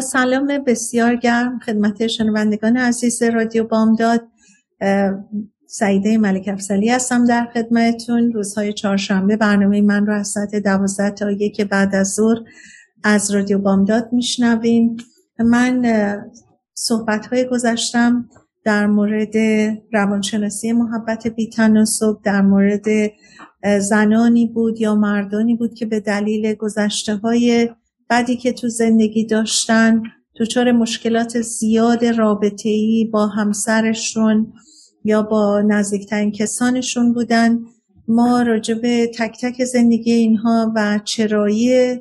سلام بسیار گرم خدمت شنوندگان عزیز رادیو بامداد سعیده ملک افسلی هستم در خدمتتون. روزهای چهارشنبه برنامه من رو از ساعت دوازده تا یک بعد از ظهر از رادیو بامداد میشنویم من صحبت های گذشتم در مورد روانشناسی محبت بیتناسب در مورد زنانی بود یا مردانی بود که به دلیل گذشته های بعدی که تو زندگی داشتن دچار مشکلات زیاد رابطه ای با همسرشون یا با نزدیکترین کسانشون بودن. ما راجع به تک تک زندگی اینها و چرایی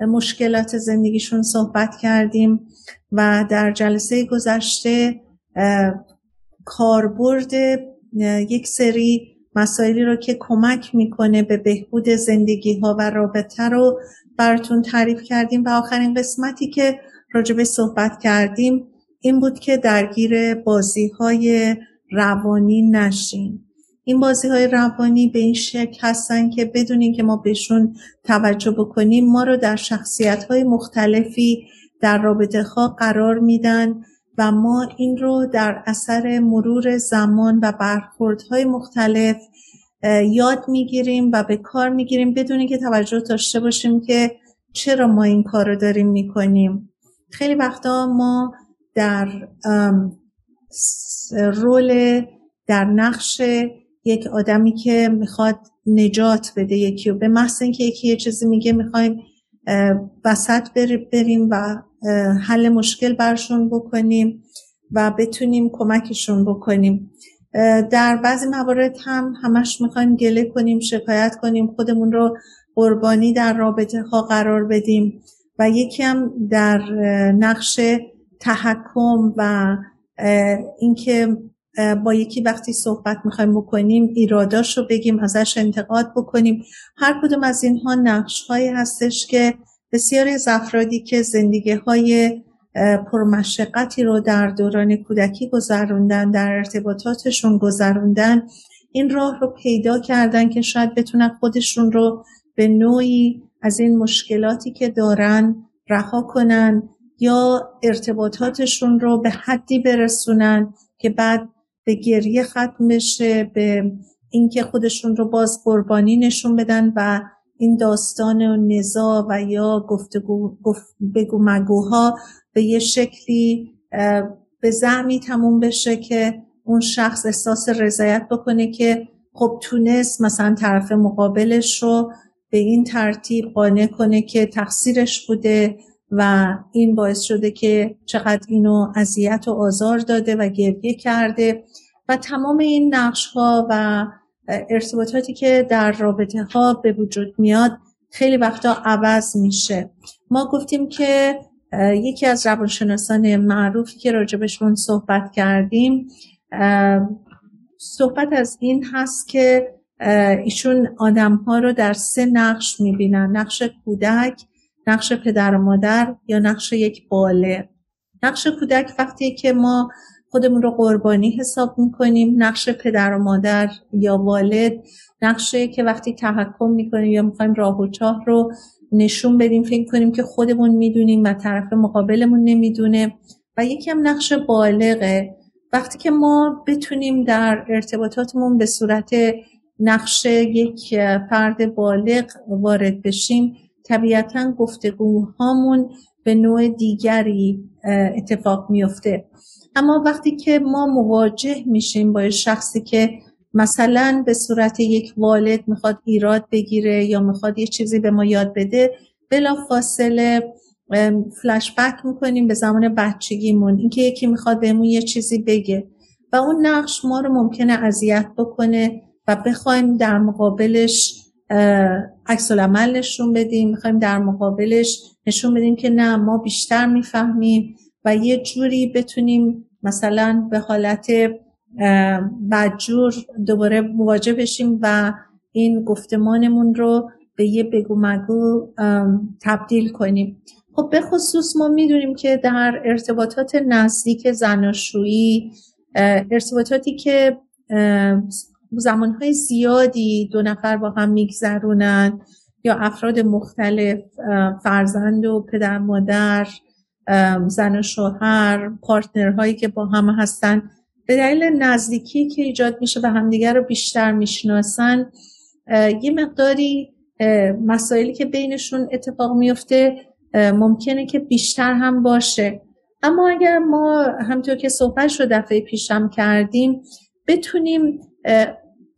مشکلات زندگیشون صحبت کردیم و در جلسه گذشته کاربرد یک سری مسائلی رو که کمک می‌کنه به بهبود زندگی ها و رابطه رو براتون تعریف کردیم. و آخرین قسمتی که راجبه صحبت کردیم این بود که درگیر بازی های روانی نشین این بازی های روانی به این شکل هستن که بدون که ما بهشون توجه بکنیم ما رو در شخصیت های مختلفی در رابطه ها قرار میدن. و ما این رو در اثر مرور زمان و برخوردهای مختلف یاد می‌گیریم و به کار می‌گیریم بدون که توجه داشته باشیم که چرا ما این کار رو داریم می‌کنیم. خیلی وقتا ما در رول در نقش یک آدمی که می‌خواد نجات بده یکی و به محض اینکه یکی یه چیزی میگه می‌خوایم وسط بریم و حل مشکل برشون بکنیم و بتونیم کمکشون بکنیم. در بعضی موارد هم همش می‌خوایم گله کنیم شکایت کنیم خودمون رو قربانی در رابطه ها قرار بدیم. و یکی هم در نقش تحکم و اینکه با یکی وقتی صحبت می‌خوایم بکنیم ایراداش رو بگیم ازش انتقاد بکنیم. هر کدوم از اینها نقش هایی هستش که بسیاری از افرادی که زندگی های پرمشقتی رو در دوران کودکی گذروندن در ارتباطاتشون گذروندن این راه رو پیدا کردن که شاید بتونن خودشون رو به نوعی از این مشکلاتی که دارن رها کنن یا ارتباطاتشون رو به حدی برسونن که بعد به گریه ختم بشه به اینکه خودشون رو باز قربانی نشون بدن و این داستان و نزا و یا گفتگو گفت بگو مگوها به یه شکلی به زعمی تموم بشه که اون شخص احساس رضایت بکنه که خب تونست مثلا طرف مقابلش رو به این ترتیب قانع کنه که تقصیرش بوده. و این باعث شده که چقدر اینو اذیت و آزار داده و گریه کرده و تمام این نقش ها و ارتباطاتی که در رابطه ها به وجود میاد خیلی وقتا عوض میشه. ما گفتیم که یکی از روانشناسان معروفی که راجبشون صحبت کردیم صحبت از این هست که ایشون آدم ها رو در سه نقش می‌بینن. نقش کودک نقش پدر و مادر یا نقش یک باله نقش کودک وقتی که ما خودمون رو قربانی حساب می‌کنیم نقش پدر و مادر یا والد نقشه که وقتی تحکم می‌کنیم یا می‌خوایم راه و چاه رو نشون بدیم فکر کنیم که خودمون می‌دونیم و طرف مقابلمون نمی‌دونه. و یکی هم نقش بالغه. وقتی که ما بتونیم در ارتباطاتمون به صورت نقش یک فرد بالغ وارد بشیم طبیعتا گفتگوهامون به نوع دیگری اتفاق میفته اما وقتی که ما مواجه میشیم با شخصی که مثلا به صورت یک والد می‌خواد ایراد بگیره یا می‌خواد یه چیزی به ما یاد بده بلا فاصله فلش بک می‌کنیم به زمان بچگیمون. اینکه یکی می‌خواد بهمون یه چیزی بگه و اون نقش ما رو ممکنه اذیت بکنه و بخوایم در مقابلش عکس العمل نشون بدیم می‌خوایم در مقابلش نشون بدیم که نه ما بیشتر می‌فهمیم و یه جوری بتونیم مثلا به حالت بدجور دوباره مواجه بشیم و این گفتمانمون رو به یه بگو مگو تبدیل کنیم. خب به خصوص ما می‌دونیم که در ارتباطات نزدیک زناشویی ارتباطاتی که زمانهای زیادی دو نفر با هم میگذرونن یا افراد مختلف فرزند و پدر مادر زن و شوهر پارتنرهایی که با هم هستن. به دلیل نزدیکی که ایجاد میشه و همدیگر رو بیشتر می‌شناسن یه مقداری مسائلی که بینشون اتفاق میفته ممکنه که بیشتر هم باشه. اما اگر ما همطور که صحبت رو دفعه پیشم کردیم بتونیم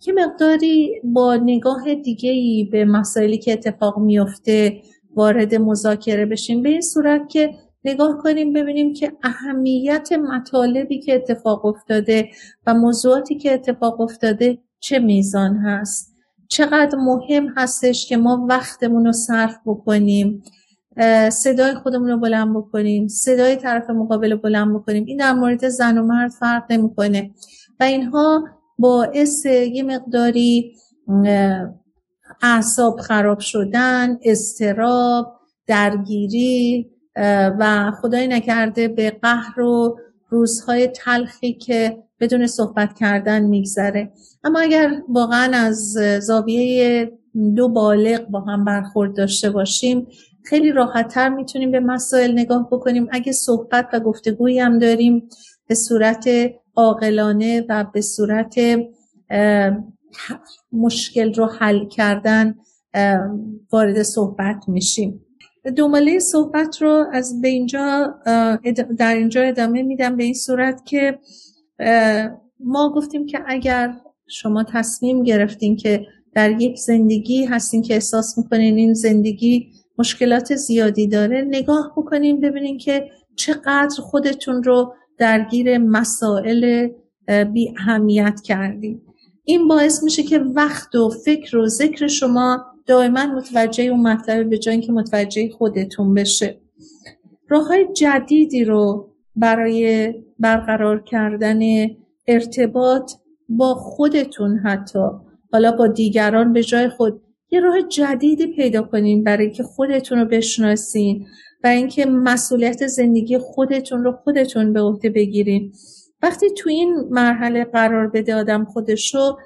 یه مقداری با نگاه دیگه ای به مسائلی که اتفاق میفته وارد مذاکره بشیم. به این صورت که نگاه کنیم ببینیم که اهمیت مطالبی که اتفاق افتاده و موضوعاتی که اتفاق افتاده چه میزان هست؟ چقدر مهم هستش که ما وقتمون رو صرف بکنیم؟ صدای خودمون رو بلند بکنیم صدای طرف مقابل رو بلند بکنیم. این در مورد زن و مرد فرق نمی‌کنه. و اینها باعث یه مقداری اعصاب خراب شدن استراب درگیری و خدای نکرده به قهر و روزهای تلخی که بدون صحبت کردن میگذره. اما اگر واقعا از زاویه دو بالغ با هم برخورد داشته باشیم خیلی راحتتر می‌تونیم به مسائل نگاه بکنیم. اگه صحبت و گفتگویی هم داریم به صورت عاقلانه و به صورت مشکل رو حل کردن وارد صحبت میشیم. دوماله صحبت رو از به اینجا در اینجا ادامه میدم به این صورت که ما گفتیم که اگر شما تصمیم گرفتین که در یک زندگی هستین که احساس می‌کنین این زندگی مشکلات زیادی داره نگاه بکنین ببینین که چقدر خودتون رو درگیر مسائل بی اهمیت کردین این باعث میشه که وقت و فکر و ذکر شما دائما متوجه اون مطلب به جای اینکه متوجه خودتون بشه. راه های جدیدی رو برای برقرار کردن ارتباط با خودتون حتی حالا با دیگران به جای خود یه راه جدیدی پیدا کنین برای اینکه خودتون رو بشناسین و اینکه مسئولیت زندگی خودتون رو خودتون به عهده بگیرین. وقتی تو این مرحله قرار بده آدم خودشو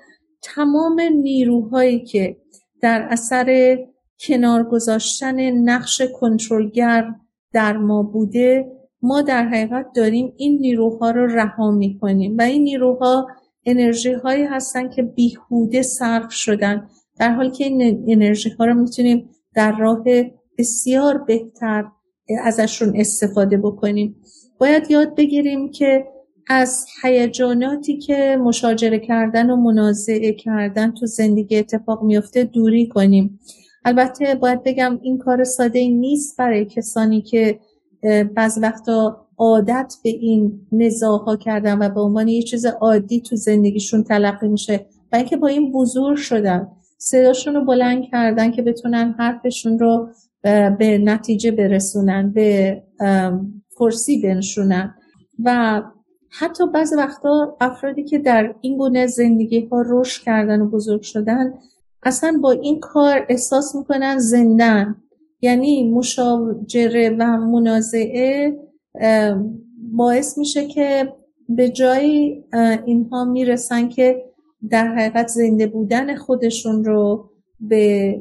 تمام نیروهایی که در اثر کنار گذاشتن نقش کنترلگر در ما بوده ما در حقیقت داریم این نیروها رو رها می‌کنیم و این نیروها انرژی هایی هستن که بیهوده صرف شدن. در حالی که این انرژی ها رو می‌تونیم در راه بسیار بهتر ازشون استفاده بکنیم. باید یاد بگیریم که از هیجاناتی که مشاجره کردن و منازعه کردن تو زندگی اتفاق میفته دوری کنیم. البته باید بگم این کار ساده نیست برای کسانی که بعض وقتا عادت به این نزاها کردن و به عنوان یه چیز عادی تو زندگیشون تلقی میشه و اینکه با این بزرگ شدن. صداشون رو بلند کردن که بتونن حرفشون رو به نتیجه برسونن به فرسی بنشونن. و حتی بعض وقتا افرادی که در این گونه زندگی ها رشد کردن و بزرگ شدن اصلا با این کار احساس می‌کنن زندن یعنی مشاجره و منازعه باعث میشه که به جای اینها می‌رسن که در حقیقت زنده بودن خودشون رو به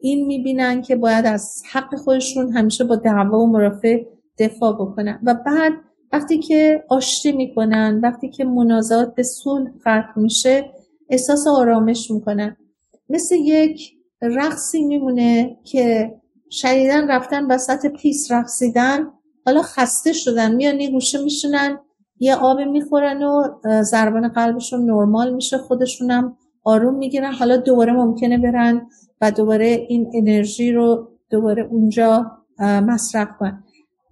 این می‌بینن که باید از حق خودشون همیشه با دعوا و مرافع دفاع بکنن. و بعد وقتی که آشتی می‌کنن وقتی که منازعات به صلح ختم میشه احساس آرامش می‌کنن. مثل یک رقصی میمونه که شدیدن رفتن وسط پیس رقصیدن حالا خسته شدن میان یه گوشه میشونن یه آب می‌خورن و ضربان قلبشون نرمال میشه خودشونم آروم می‌گیرن. حالا دوباره ممکنه برن و دوباره این انرژی رو دوباره اونجا مصرف کنن.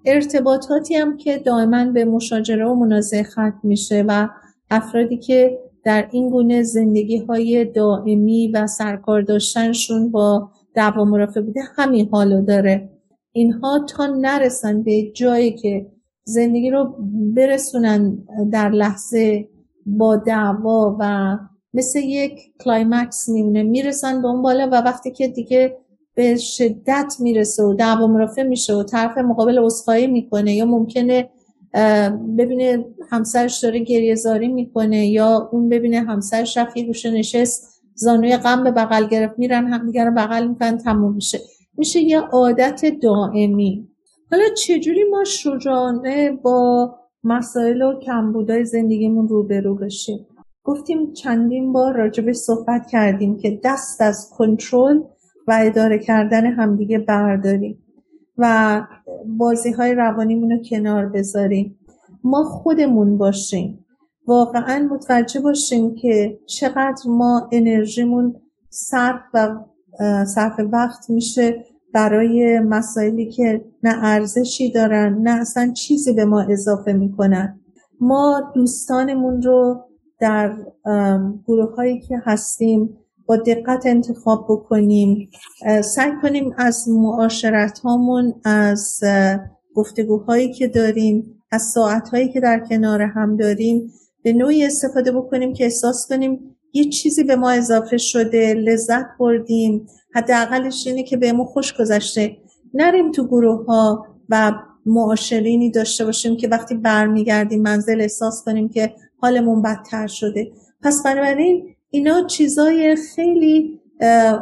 ارتباطاتی هم که دائما به مشاجره و منازعه ختم میشه و افرادی که در این گونه زندگی های دائمی و سرکار داشتنشون با دعوا مرافع بوده همین حالو داره. اینها تا نرسن به جایی که زندگی رو برسونن در لحظه با دعوا و مثل یک کلایمکس میمونه. می‌رسن به اون بالا و وقتی که دیگه به شدت می‌رسه و دعوا مرافع میشه و طرف مقابل عذرخواهی می‌کنه یا ممکنه ببینه همسرش داره گریهزاری می‌کنه یا اون ببینه همسرش رفت یه گوشه نشست زانوی غم به بغل گرفت میرن همدیگه رو بغل می‌کنن تموم میشه. میشه یه عادت دائمی. حالا چجوری ما شجاعانه با مسائل و کمبودای زندگیمون روبرو بشیم؟ گفتیم چندین بار راجبش صحبت کردیم که دست از کنترل و اداره کردن همدیگه برداریم و بازی های روانیمون رو کنار بذاریم. ما خودمون باشیم. واقعا متوجه باشیم که چقدر ما انرژیمون صرف و صرف وقت میشه برای مسائلی که نه ارزشی دارن نه اصلا چیزی به ما اضافه می‌کنن. ما دوستانمون رو در گروه هایی که هستیم با دقت انتخاب بکنیم. سعی کنیم از معاشرت هامون از گفتگوهایی که داریم از ساعت هایی که در کنار هم داریم به نوعی استفاده بکنیم که احساس کنیم یه چیزی به ما اضافه شده لذت بردیم. حداقلش اینه که بهمون خوش گذشته. نریم تو گروه ها و معاشرینی داشته باشیم که وقتی برمیگردیم منزل احساس کنیم که حالمون بدتر شده. پس بنابراین اینا چیزای خیلی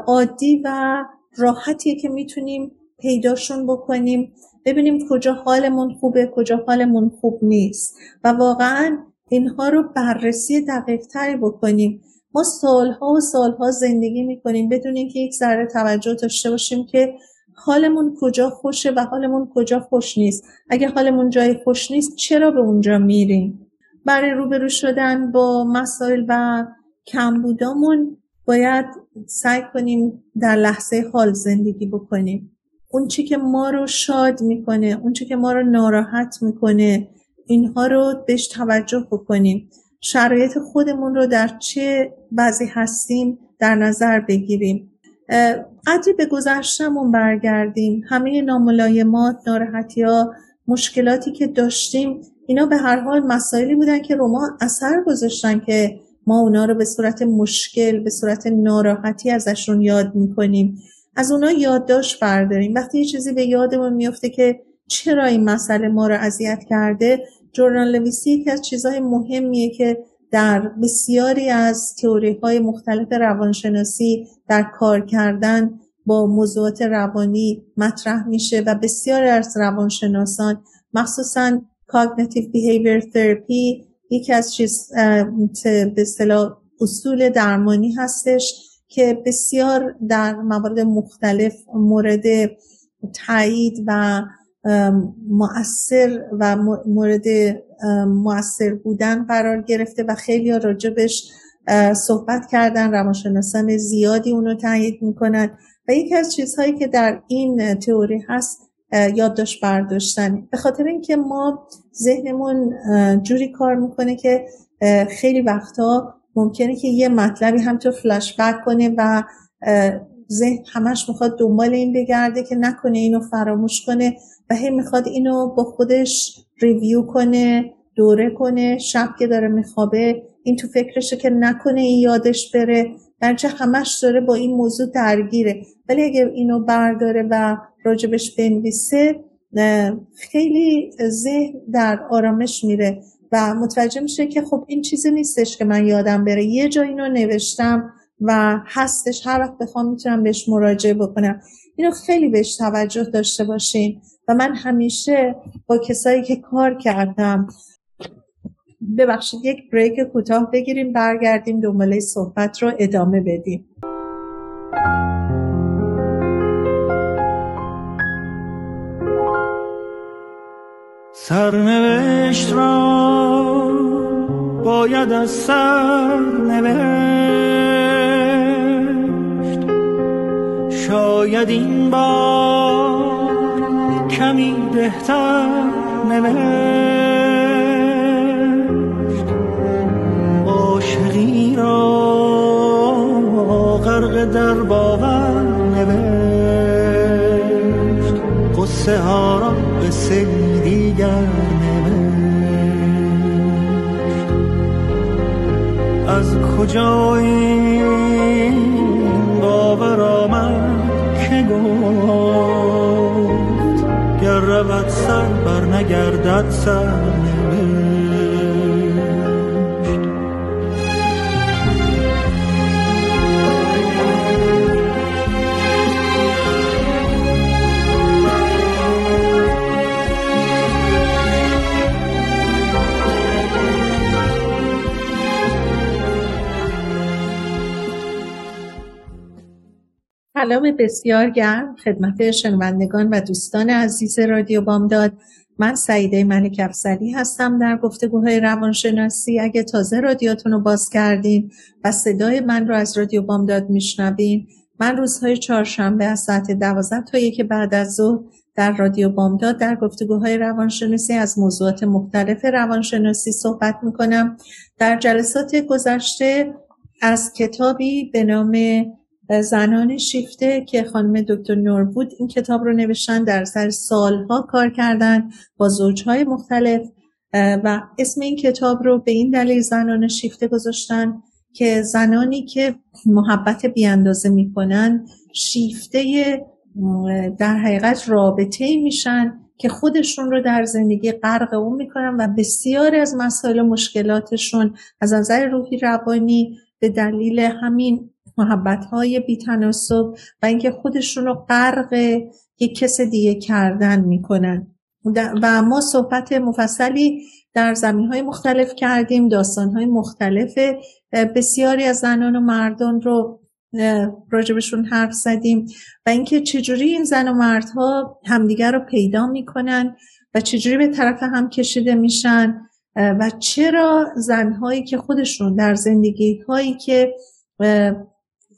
عادی و راحتیه که می‌تونیم پیداشون بکنیم. ببینیم کجا حالمون خوبه کجا حالمون خوب نیست. و واقعا اینها رو بررسی دقیق تری بکنیم. ما سالها و سالها زندگی می‌کنیم بدون اینکه یک ذره توجه داشته باشیم که حالمون کجا خوشه و حالمون کجا خوش نیست. اگه حالمون جای خوش نیست چرا به اونجا میریم؟ برای روبرو شدن با مسائل و کمبودامون باید سعی کنیم در لحظه حال زندگی بکنیم. اون چی که ما رو شاد می‌کنه اون چی که ما رو ناراحت می‌کنه اینها رو بهش توجه بکنیم. شرایط خودمون رو در چه بعضی هستیم در نظر بگیریم. قدری به گذشتمون برگردیم. همه ناملایمات ناراحتی ها مشکلاتی که داشتیم اینا به هر حال مسائلی بودن که رو ما اثر گذاشتن که ما اونا رو به صورت مشکل به صورت ناراحتی ازشون یاد می‌کنیم. از اونا یادداشت برداریم. وقتی یه چیزی به یادمون میفته که چرا این مسئله ما رو اذیت کرده جورنال نویسی یکی از چیزهای مهمیه که در بسیاری از تئوری های مختلف روانشناسی در کار کردن با موضوعات روانی مطرح میشه و بسیاری از روانشناسان مخصوصا cognitive behavior therapy یکی از چیز به اصطلاح اصول درمانی هستش که بسیار در موارد مختلف مورد تایید و مؤثر و مورد مؤثر بودن قرار گرفته و خیلی راجبش صحبت کردن. روانشناسان زیادی اونو تایید می‌کنن. و یکی از چیزهایی که در این تئوری هست یادداشت برداشتن به خاطر اینکه ما ذهنمون جوری کار می‌کنه که خیلی وقتا ممکنه که یه مطلبی هم تو فلاش بک کنه و ذهن همش می‌خواد دنبال این بگرده که نکنه اینو فراموش کنه. و هی می‌خواد اینو با خودش ریویو کنه دوره کنه شب که داره میخوابه این تو فکرشه که نکنه این یادش بره. برچه همش داره با این موضوع درگیره. ولی اگر اینو برداره و راجبش بنویسه خیلی ذهن در آرامش میره. و متوجه میشه که خب این چیزی نیستش که من یادم بره. یه جا اینو نوشتم و هستش. هر وقت بخوام می‌تونم بهش مراجعه بکنم. اینو خیلی بهش توجه داشته باشین. و من همیشه با کسایی که کار کردم ببخشید یک بریک کوتاه بگیریم برگردیم دنباله صحبت رو ادامه بدیم. سرنوشت را باید از سر نوشت شاید این بار کمی بهتر نوشت. عاشقی را غرق در باور نوشت. قصه ها را به دیگر نوشت. از کجایی باورم باور آمد که گفت؟ رود سر بر نگردد سر. سلام بسیار گرم خدمت شنوندگان و دوستان عزیز رادیو بامداد. من سعیده ملک افسری هستم در گفتگوهای روانشناسی. اگه تازه رادیوتون رو باز کردین و صدای من رو از رادیو بامداد میشنوین من روزهای چهارشنبه از ساعت دوازده تا یک بعد از ظهر در رادیو بامداد در گفتگوهای روانشناسی از موضوعات مختلف روانشناسی صحبت می‌کنم. در جلسات گذشته از کتابی به نام زنان شیفته که خانم دکتر نور بود این کتاب رو نوشتن در سر سالها کار کردن با زوجهای مختلف و اسم این کتاب رو به این دلیل زنان شیفته گذاشتن که زنانی که محبت بیاندازه می‌کنن شیفته در حقیقت رابطه میشن که خودشون رو در زندگی غرق اون می‌کنن و بسیاری از مسائل مشکلاتشون از نظر روحی روانی به دلیل همین محبت های بیتناسب و اینکه خودشون رو غرق یک کس دیگه کردن می‌کنن. و ما صحبت مفصلی در زمین های مختلف کردیم داستان های مختلف. بسیاری از زنان و مردان رو راجبشون حرف زدیم و اینکه چجوری این زن و مردها همدیگر رو پیدا می‌کنن و چجوری به طرف هم کشیده میشن. و چرا زنهایی که خودشون در زندگی هایی که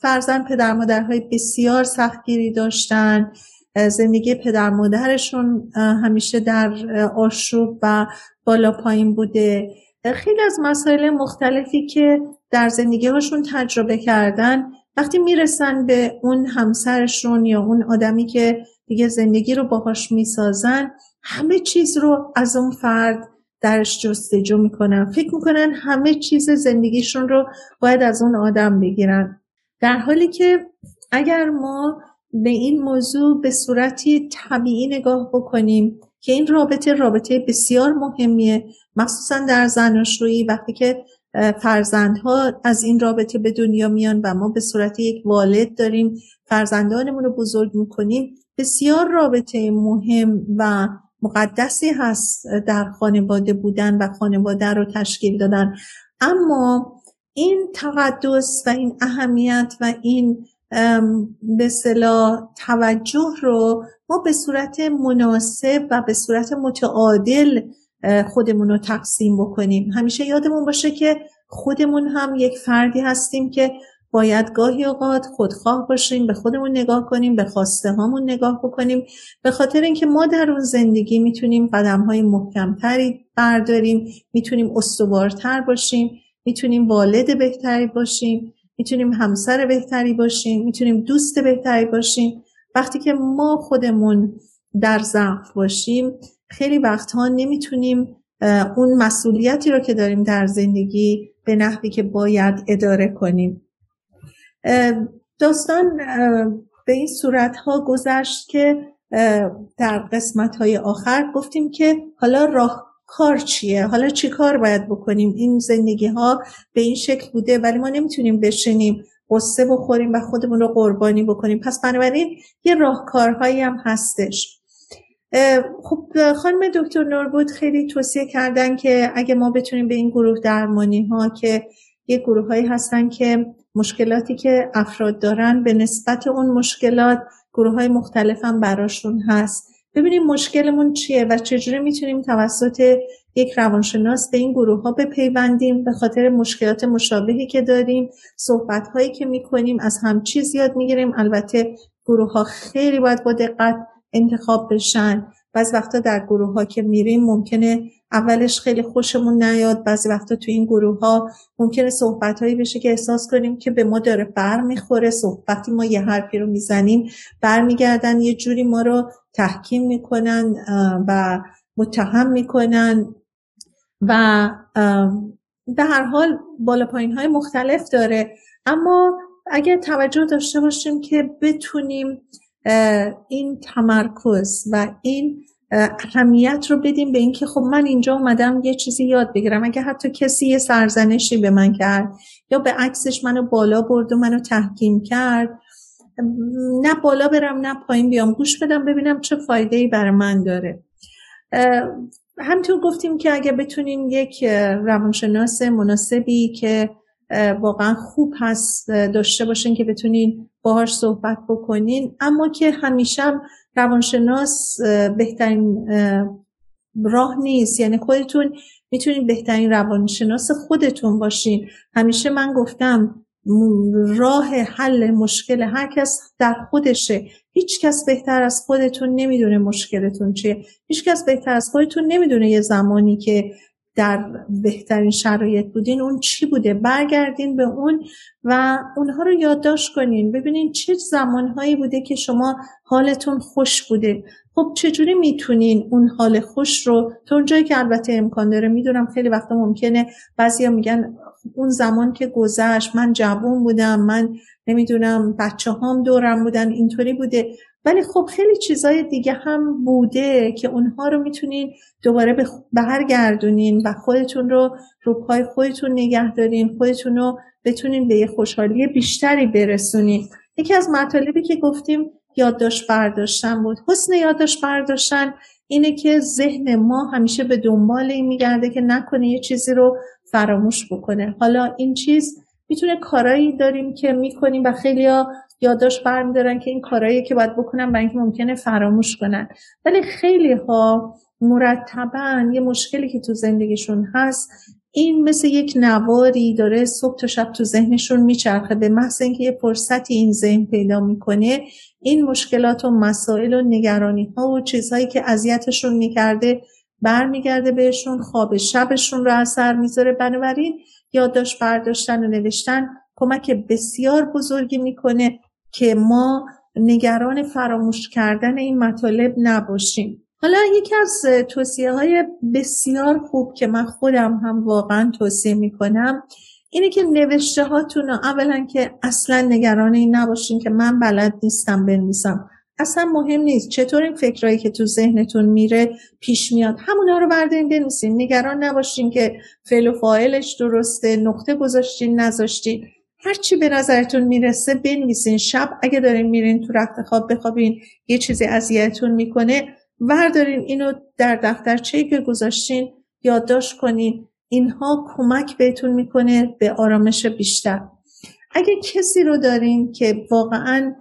فرزن پدر مادرهای بسیار سختگیری داشتن. زندگی پدر مادرشون همیشه در آشوب و بالا پایین بوده. خیلی از مسائل مختلفی که در زندگی هاشون تجربه کردن وقتی می‌رسن به اون همسرشون یا اون آدمی که دیگه زندگی رو باهاش می‌سازن همه چیز رو از اون فرد درش جستجو می‌کنن. فکر می‌کنن همه چیز زندگیشون رو باید از اون آدم بگیرن. در حالی که اگر ما به این موضوع به صورتی طبیعی نگاه بکنیم که این رابطه رابطه بسیار مهمیه مخصوصا در زناشویی وقتی که فرزندها از این رابطه به دنیا میان و ما به صورت یک والد داریم فرزندانمون رو بزرگ می‌کنیم بسیار رابطه مهم و مقدسی هست در خانواده بودن و خانواده رو تشکیل دادن. اما این تقدس و این اهمیت و این به صلاح توجه رو ما به صورت مناسب و به صورت متعادل خودمون رو تقسیم بکنیم. همیشه یادمون باشه که خودمون هم یک فردی هستیم که باید گاهی اوقات خودخواه باشیم به خودمون نگاه کنیم به خواسته هامون نگاه بکنیم. به خاطر اینکه ما در اون زندگی می‌تونیم قدم های محکمتری برداریم می‌تونیم استوارتر باشیم. می‌تونیم والد بهتری باشیم می‌تونیم همسر بهتری باشیم می‌تونیم دوست بهتری باشیم. وقتی که ما خودمون در ضعف باشیم خیلی وقتها نمی‌تونیم اون مسئولیتی رو که داریم در زندگی به نحوی که باید اداره کنیم. داستان به این صورت ها گذشت که در قسمت های آخر گفتیم که حالا راه کار چیه؟ حالا چی کار باید بکنیم؟ این زندگی ها به این شکل بوده ولی ما نمی‌تونیم بشینیم قصه بخوریم و خودمون رو قربانی بکنیم. پس بنابراین یه راهکارهایی هم هستش. خب خانم دکتر نوربود خیلی توصیه کردن که اگه ما بتونیم به این گروه درمانی ها که یه گروه هایی هستن که مشکلاتی که افراد دارن به نسبت اون مشکلات گروه های مختلف هم براشون هست. ببینیم مشکلمون چیه و چجوری می‌تونیم توسط یک روانشناس به این گروه ها بپیوندیم به خاطر مشکلات مشابهی که داریم صحبت هایی که می‌کنیم از هم چیز یاد می‌گیریم. البته گروه ها خیلی باید با دقت انتخاب بشن. بعض وقتا در گروه ها که میریم ممکنه اولش خیلی خوشمون نیاد بعضی وقتا تو این گروه ها ممکنه صحبت هایی بشه که احساس کنیم که به ما داره بر می‌خوره وقتی ما یه حرفی رو می‌زنیم برمیگردن یه جوری ما رو تحکیم می‌کنن و متهم می‌کنن و به هر حال بالا پایین های مختلف داره. اما اگر توجه داشته باشیم که بتونیم این تمرکز و این اهمیت رو بدیم به اینکه خب من اینجا اومدم یه چیزی یاد بگیرم. اگه حتی کسی یه سرزنشی به من کرد یا به عکسش منو بالا برد و منو تحکیم کرد نه بالا برم نه پایین بیام گوش بدم ببینم چه فایده ای برای من داره. همینطور گفتیم که اگه بتونیم یک روانشناس مناسبی که واقعا خوب هست داشته باشین که بتونین باهاش صحبت بکنین. اما که همیشه روانشناس بهترین راه نیست. یعنی خودتون می‌تونید بهترین روانشناس خودتون باشین. همیشه من گفتم راه حل مشکل هر کس در خودشه. هیچ کس بهتر از خودتون نمی‌دونه مشکلتون چیه. هیچ کس بهتر از خودتون نمی‌دونه یه زمانی که در بهترین شرایط بودین اون چی بوده؟ برگردین به اون و اونها رو یادداشت کنین. ببینین چه زمانهایی بوده که شما حالتون خوش بوده. خب چجوری می‌تونین اون حال خوش رو؟ تا اونجایی که البته امکان داره می‌دونم خیلی وقتا ممکنه بعضیا میگن اون زمان که گذشت من جوون بودم من نمی‌دونم بچه هم دورم بودن اینطوری بوده. ولی خب خیلی چیزای دیگه هم بوده که اونها رو می‌تونین دوباره برگردونین و خودتون رو رو پای خودتون نگه دارین خودتون رو بتونین به یه خوشحالی بیشتری برسونین. یکی از مطالبی که گفتیم یادداشت برداشتن بود. حسن یادداشت برداشتن اینه که ذهن ما همیشه به دنبال این میگرده که نکنه یه چیزی رو فراموش بکنه. حالا این چیز می‌تونه کارایی داریم که می‌کنیم و خیلیا یادداشت برمیدارن که این کارایی که باید بکنن برای اینکه ممکنه فراموش کنن. ولی خیلی ها مرتبا یه مشکلی که تو زندگیشون هست این مثل یک نواری داره صبح تا شب تو ذهنشون میچرخه. به محض اینکه یه فرصتی این ذهن پیدا می‌کنه این مشکلات و مسائل و نگرانی ها و چیزهایی که اذیتشون می‌کرده برمیگرده بهشون خواب شبشون رو اثر می‌ذاره. بنابراین یادداشت برداشتن و نوشتن کمک بسیار بزرگی می‌کنه. که ما نگران فراموش کردن این مطالب نباشیم. حالا یکی از توصیه های بسیار خوب که من خودم هم واقعا توصیه می‌کنم اینه که نوشته هاتون اولا که اصلا نگران این نباشین که من بلد نیستم بنویسم. اصلا مهم نیست. چطور این فکرهایی که تو ذهنتون میره پیش میاد؟ همونا رو بردارین بنویسین. نگران نباشین که فعل و فاعلش درسته نقطه گذاشتین نذاشتین. هر چی به نظرتون می‌رسه بنویسین. شب اگه دارین میرین تو رخت خواب بخوابین یه چیزی اذیتتون می‌کنه. وردارین اینو در دفترچه‌ای که گذاشتین یادداشت کنین. اینها کمک بهتون می‌کنه به آرامش بیشتر. اگه کسی رو دارین که واقعا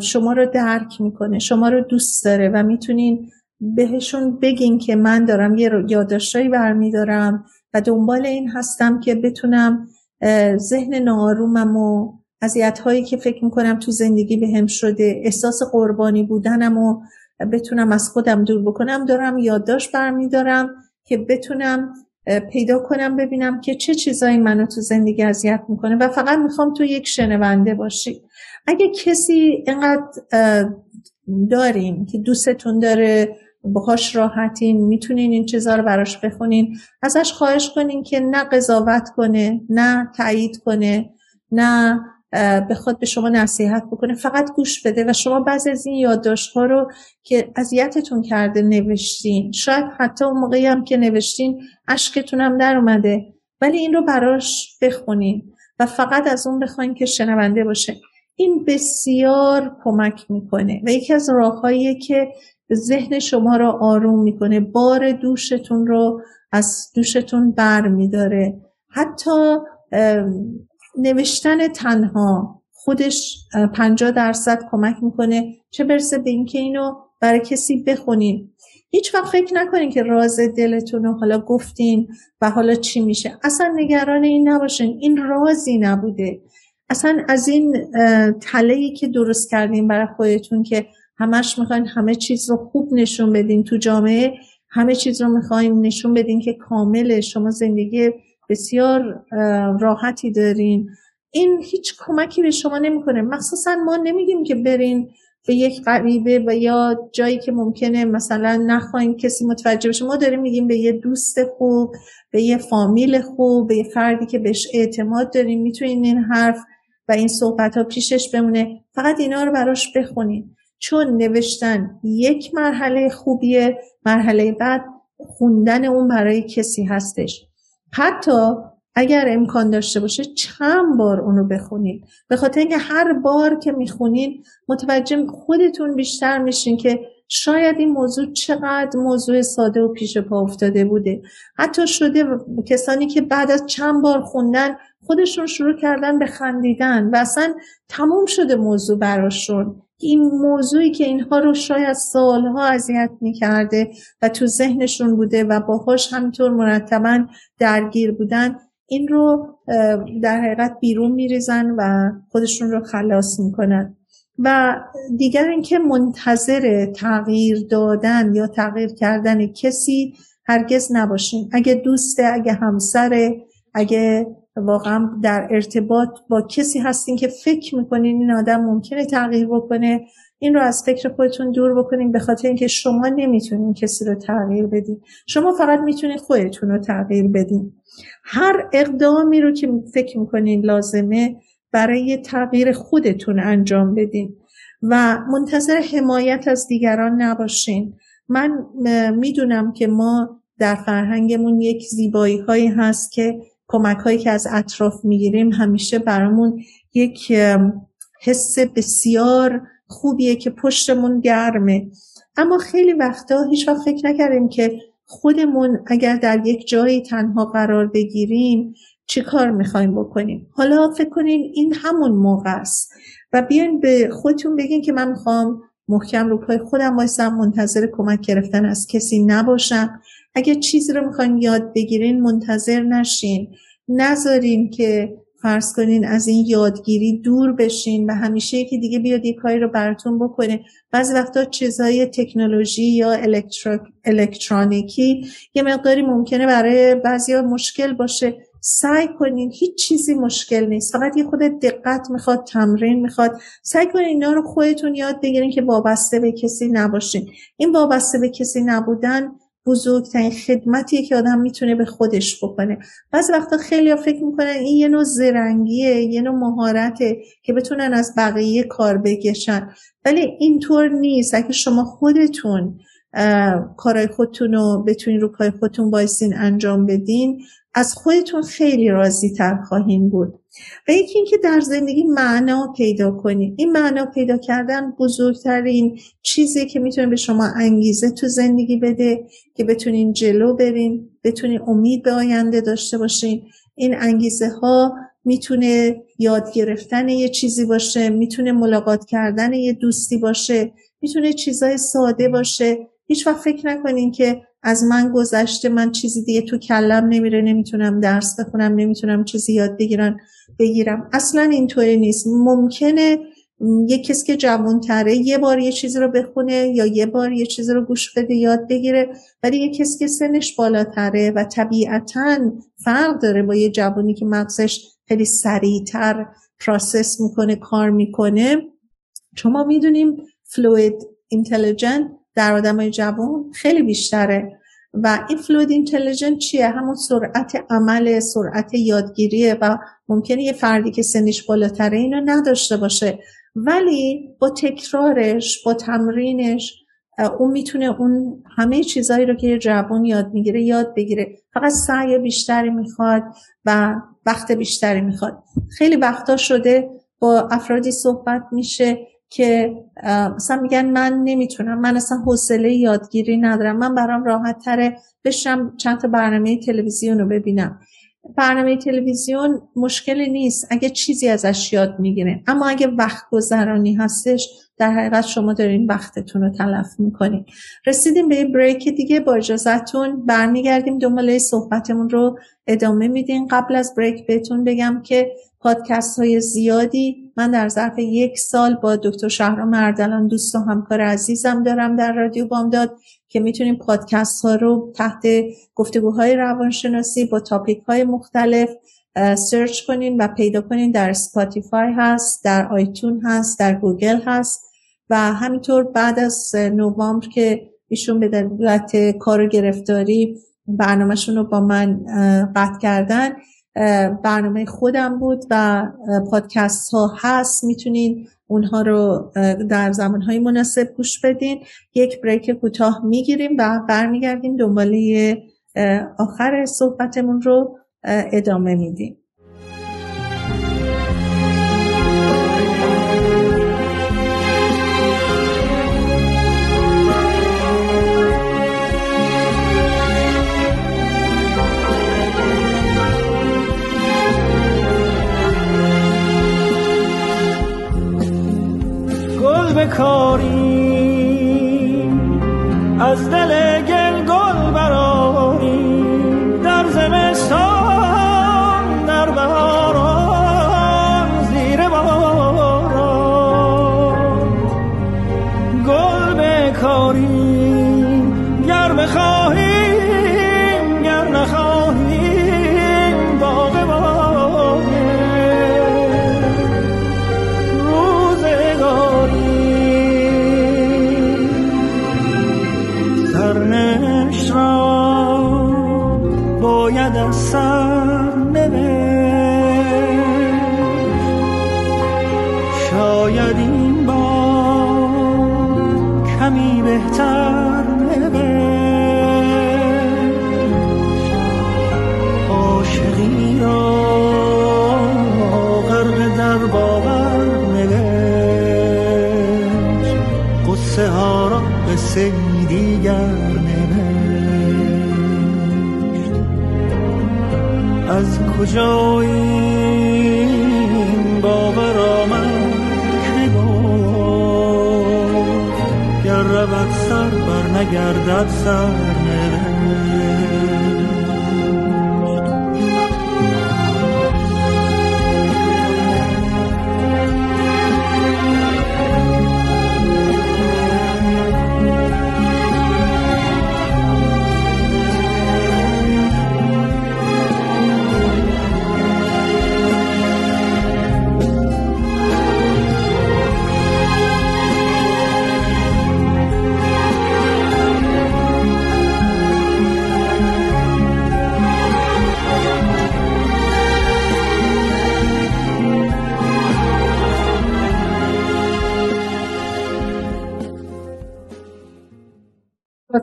شما رو درک می‌کنه شما رو دوست داره و می‌تونین بهشون بگین که من دارم یه یادداشتایی برمیدارم و دنبال این هستم که بتونم ذهن ناآرومم و اذیت هایی که فکر می‌کنم تو زندگی بهم به شده احساس قربانی بودنم و بتونم از خودم دور بکنم دارم یادداشت برمیدارم که بتونم پیدا کنم ببینم که چه چیزایی منو تو زندگی اذیت می‌کنه و فقط می‌خوام تو یک شنونده باشی. اگه کسی اینقدر دارین که دوستتون داره باهاش راحتین می‌تونین این چیزها رو براش بخونین. ازش خواهش کنین که نه قضاوت کنه نه تایید کنه نه بخواد به شما نصیحت بکنه فقط گوش بده. و شما بعضی از این یادداشت ها رو که اذیتتون کرده نوشتین. شاید حتی اون موقعی هم که نوشتین اشکتون هم در اومده ولی این رو براش بخونین و فقط از اون بخواین که شنونده باشه. این بسیار کمک می‌کنه. و یکی از راههایی که ذهن شما رو آروم می‌کنه. بار دوشتون رو از دوشتون بر میداره. حتی نوشتن تنها خودش 50 درصد کمک می‌کنه. چه برسه به اینکه اینو برای کسی بخونین. هیچ وقت فکر نکنین که راز دلتون رو حالا گفتین و حالا چی میشه. اصلا نگران این نباشین. این رازی نبوده. اصلا از این تله که درست کردین برای خودتون که همش می‌خواین همه چیز رو خوب نشون بدین تو جامعه همه چیز رو می‌خواین نشون بدین که کامله شما زندگی بسیار راحتی دارین. این هیچ کمکی به شما نمی‌کنه. مخصوصا ما نمیگیم که برین به یک غریبه و یا جایی که ممکنه مثلا نخواهیم کسی متوجه بشه. ما داریم میگیم به یه دوست خوب به یه فامیل خوب به یه فردی که بهش اعتماد داریم می‌تونین این حرف و این صحبت ها پیشش بمونه. فقط اینا رو براش بخونین. چون نوشتن یک مرحله خوبیه مرحله بعد خوندن اون برای کسی هستش. حتی اگر امکان داشته باشه چند بار اونو بخونید به خاطر اینکه هر بار که می‌خونین متوجه خودتون بیشتر میشین که شاید این موضوع چقدر موضوع ساده و پیش پا افتاده بوده. حتی شده کسانی که بعد از چند بار خوندن خودشون شروع کردن به خندیدن و اصلا تموم شده موضوع براشون. این موضوعی که اینها رو شاید سالها اذیت می‌کرده و تو ذهنشون بوده و باهاش همینطور مرتبا درگیر بودن این رو در حقیقت بیرون میریزن و خودشون رو خلاص می‌کنن. و دیگر اینکه منتظر تغییر دادن یا تغییر کردن کسی هرگز نباشین. اگه دوسته اگه همسره اگه واقعا در ارتباط با کسی هستین که فکر می‌کنین این آدم ممکنه تغییر بکنه این رو از فکر خودتون دور بکنین به خاطر اینکه شما نمی‌تونین کسی رو تغییر بدین. شما فقط می‌تونین خودتون رو تغییر بدین. هر اقدامی رو که فکر می‌کنین لازمه برای تغییر خودتون انجام بدین و منتظر حمایت از دیگران نباشین. من می‌دونم که ما در فرهنگمون یک زیبایی هایی هست که کمک هایی که از اطراف می‌گیریم همیشه برامون یک حس بسیار خوبیه که پشتمون گرمه. اما خیلی وقتا هیچ وقت فکر نکردیم که خودمون اگر در یک جایی تنها قرار بگیریم چی کار می‌خوایم بکنیم. حالا فکر کنین این همون موقع است و بیاین به خودتون بگین که من می‌خوام محکم رو پای خودم وایسم منتظر کمک گرفتن از کسی نباشم. اگه چیزی رو می‌خواین یاد بگیرین منتظر نشین. نذارین که فرض کنین از این یادگیری دور بشین و همیشه که دیگه بیاد یک کاری رو براتون بکنه. بعضی وقتا چیزهای تکنولوژی یا الکترونیکی یه مقداری ممکنه برای بعضی مشکل باشه. سعی کنین هیچ چیزی مشکل نیست. فقط یه خود دقت می‌خواد تمرین می‌خواد. سعی کنین اینا رو خودتون یاد بگیرین که وابسته به کسی نباشین. این وابسته به کسی نبودن بزرگترین خدمتیه که آدم می‌تونه به خودش بکنه. بعضی وقتا خیلی فکر می‌کنن این یه نوع زرنگیه یه نوع مهارته که بتونن از بقیه کار بکشن. ولی اینطور نیست. اگه شما خودتون کارهای خودتون رو بتونین رو پای خودتون بایستین انجام بدین. از خودتون خیلی راضی تر خواهیم بود. و یکی اینکه در زندگی معنا پیدا کنید این معنا پیدا کردن بزرگترین چیزی که می‌تونه به شما انگیزه تو زندگی بده که بتونین جلو برین بتونین امید به آینده داشته باشین. این انگیزه ها می‌تونه یاد گرفتن یه چیزی باشه می‌تونه ملاقات کردن یه دوستی باشه می‌تونه چیزای ساده باشه. هیچ وقت فکر نکنین که از من گذشته من چیزی دیگه تو کلم نمیره نمی‌تونم درس بخونم نمی‌تونم چیزی یاد بگیرم بگیرم. اصلا اینطوری نیست. ممکنه یه کسی که جوان تره یه بار یه چیزی رو بخونه یا یه بار یه چیزی رو گوش بده یاد بگیره ولی یه کسی که سنش بالاتره و طبیعتا فرق داره با یه جوانی که مغزش خیلی سریعتر process می‌کنه کار می‌کنه. چون ما می‌دونیم fluid intelligence در آدمای جوان خیلی بیشتره. و این fluid intelligence چیه؟ همون سرعت عمل سرعت یادگیریه و ممکنه یه فردی که سنش بالاتره اینو نداشته باشه. ولی با تکرارش با تمرینش اون می‌تونه اون همه چیزهایی رو که یه جوان یاد می‌گیره یاد بگیره. فقط سعی بیشتری می‌خواد و وقت بیشتری می‌خواد. خیلی وقتا شده با افرادی صحبت میشه که مثلا میگن من نمی‌تونم من اصلا حوصله یادگیری ندارم. من برام راحت تره بشم چند تا برنامه تلویزیون رو ببینم. برنامه تلویزیون مشکلی نیست اگه چیزی ازش یاد می‌گیره. اما اگه وقت گذرانی هستش در حقیقت شما دارین وقتتون رو تلف می‌کنین. رسیدیم به یه break دیگه. با اجازتون برمیگردیم. دنبال صحبتمون رو ادامه میدین. قبل از break بهتون بگم که پادکست های زیادی من در ظرف یک سال با دکتر شهرام اردلان دوست و همکار عزیزم دارم در رادیو بامداد که می‌تونیم پادکست ها رو تحت گفتگوهای روانشناسی با topic های مختلف search کنین و پیدا کنین. در Spotify هست در iTunes هست در گوگل هست و همینطور بعد از نوامبر که ایشون به دلیل کار گرفتاری برنامهشون رو با من قطع کردن برنامه خودم بود و پادکست ها هست. می‌تونین اونها رو در زمانهای مناسب گوش بدین. یک بریک کوتاه می‌گیریم و برمیگردیم دنباله آخر صحبتمون رو ادامه میدیم. بکاری از دل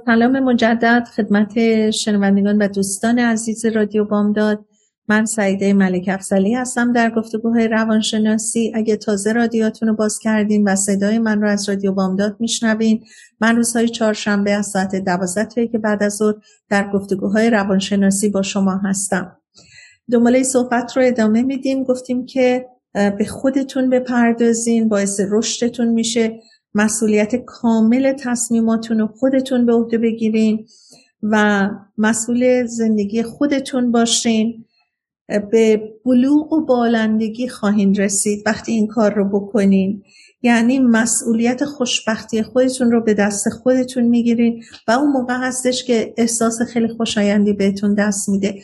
سلام مجدد خدمت شنوندگان و دوستان عزیز رادیو بامداد. من سعیده ملک افزلی هستم در گفتگوهای روانشناسی. اگه تازه رادیاتون رو باز کردین و صدای من رو از رادیو بامداد میشنوین من روزهای چهارشنبه از ساعت دوازده که بعد از ظهر در گفتگوهای روانشناسی با شما هستم. دنباله صحبت رو ادامه میدیم. گفتیم که به خودتون بپردازین باعث رشدتون میشه. مسئولیت کامل تصمیماتون رو خودتون به عهده بگیرین و مسئول زندگی خودتون باشین. به بلوغ و بالندگی خواهین رسید وقتی این کار رو بکنین. یعنی مسئولیت خوشبختی خودتون رو به دست خودتون می‌گیرین و اون موقع هستش که احساس خیلی خوشایندی بهتون دست میده.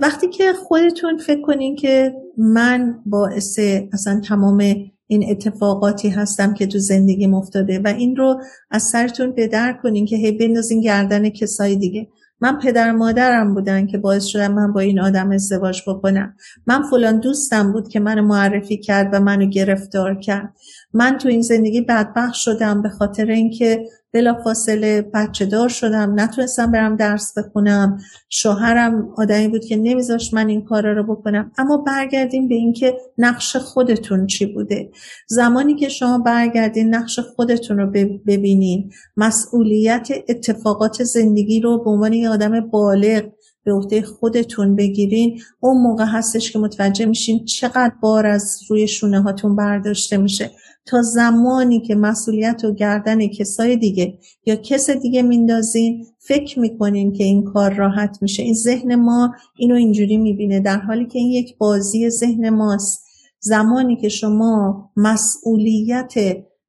وقتی که خودتون فکر کنین که من باعث اصلا تمام این اتفاقاتی هستم که تو زندگی افتاده و این رو از سرتون بدر کنین که هی بندازین گردن کسای دیگه. من پدر مادرم بودن که باعث شدم من با این آدم ازدواج بکنم. من فلان دوستم بود که منو معرفی کرد و منو گرفتار کرد. من تو این زندگی بدبخت شدم به خاطر اینکه بلا فاصله بچه دار شدم نتونستم برم درس بخونم. شوهرم آدمی بود که نمیذاشت من این کارا رو بکنم. اما برگردیم به اینکه نقش خودتون چی بوده. زمانی که شما برگردین نقش خودتون رو ببینین. مسئولیت اتفاقات زندگی رو به عنوان یه آدم بالغ به عهده خودتون بگیرین. اون موقع هستش که متوجه میشین چقدر بار از روی شونه هاتون برداشته میشه. تا زمانی که مسئولیت و گردن کسای دیگه یا کس دیگه میندازین فکر می‌کنین که این کار راحت میشه. این ذهن ما اینو اینجوری می‌بینه. در حالی که این یک بازی ذهن ماست. زمانی که شما مسئولیت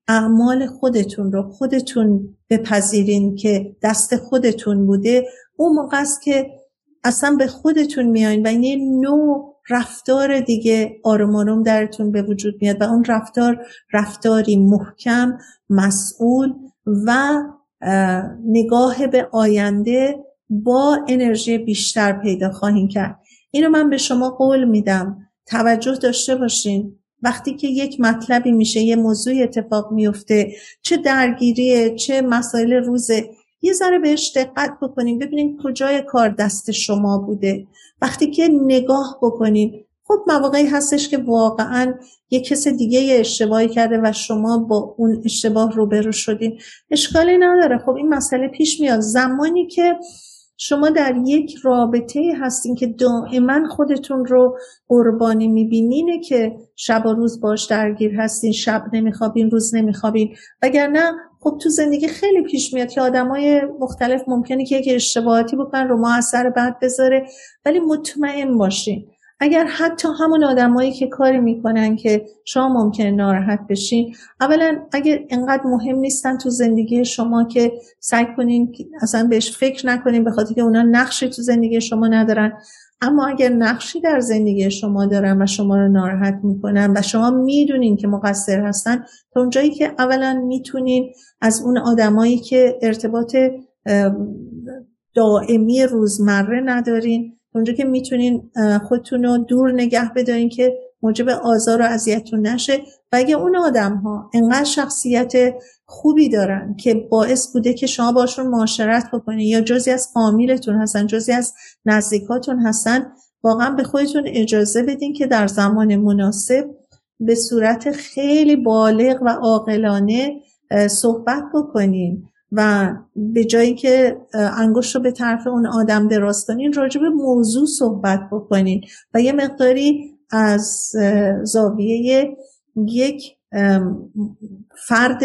اعمال خودتون رو خودتون بپذیرین که دست خودتون بوده اون موقع است که اصلا به خودتون میایین و یه نوع رفتار دیگه آروم آروم درتون به وجود میاد و اون رفتار رفتاری محکم مسئول و نگاه به آینده با انرژی بیشتر پیدا خواهیم کرد. اینو من به شما قول میدم. توجه داشته باشین. وقتی که یک مطلبی میشه یه موضوع اتفاق میفته چه درگیریه چه مسائل روزه یه ذره بهش دقت بکنیم ببینیم کجای کار دست شما بوده. وقتی که نگاه بکنیم خب مواقعی هستش که واقعا یه کس دیگه اشتباهی کرده و شما با اون اشتباه روبرو شدین. اشکالی نداره. خب این مسئله پیش میاد. زمانی که شما در یک رابطه هستین که دائما خودتون رو قربانی میبینینه که شب و روز باش درگیر هستین شب نمیخوابین روز نمیخوابین. وگرنه خب تو زندگی خیلی پیش میاد که آدمای مختلف ممکنه که یک اشتباهاتی بکنن رو ما اثر بد بذاره ولی مطمئن باشین. اگر حتی همون آدمایی که کاری می‌کنن که شما ممکنه ناراحت بشین اولا اگر انقدر مهم نیستن تو زندگی شما که سعی کنین اصلا بهش فکر نکنین به خاطر که اونا نقشی تو زندگی شما ندارن. اما اگر نقشی در زندگی شما دارن و شما رو ناراحت می‌کنن و شما می‌دونین که مقصر هستن تا اونجایی که اولا می‌تونین از اون آدمایی که ارتباط دائمی روزمره ندارین اونجا که می‌تونین خودتون رو دور نگه بدارین که موجب آزار و اذیتتون نشه. و اگه اون آدم ها انقدر شخصیت خوبی دارن که باعث بوده که شما باشون معاشرت بکنین یا جزی از فامیلتون هستن جزی از نزدیکاتون هستن واقعا به خودتون اجازه بدین که در زمان مناسب به صورت خیلی بالغ و عاقلانه صحبت بکنین. و به جایی که انگشت رو به طرف اون آدم دراز کنین راجع به موضوع صحبت بکنین و یه مقداری از زاویه یک فرد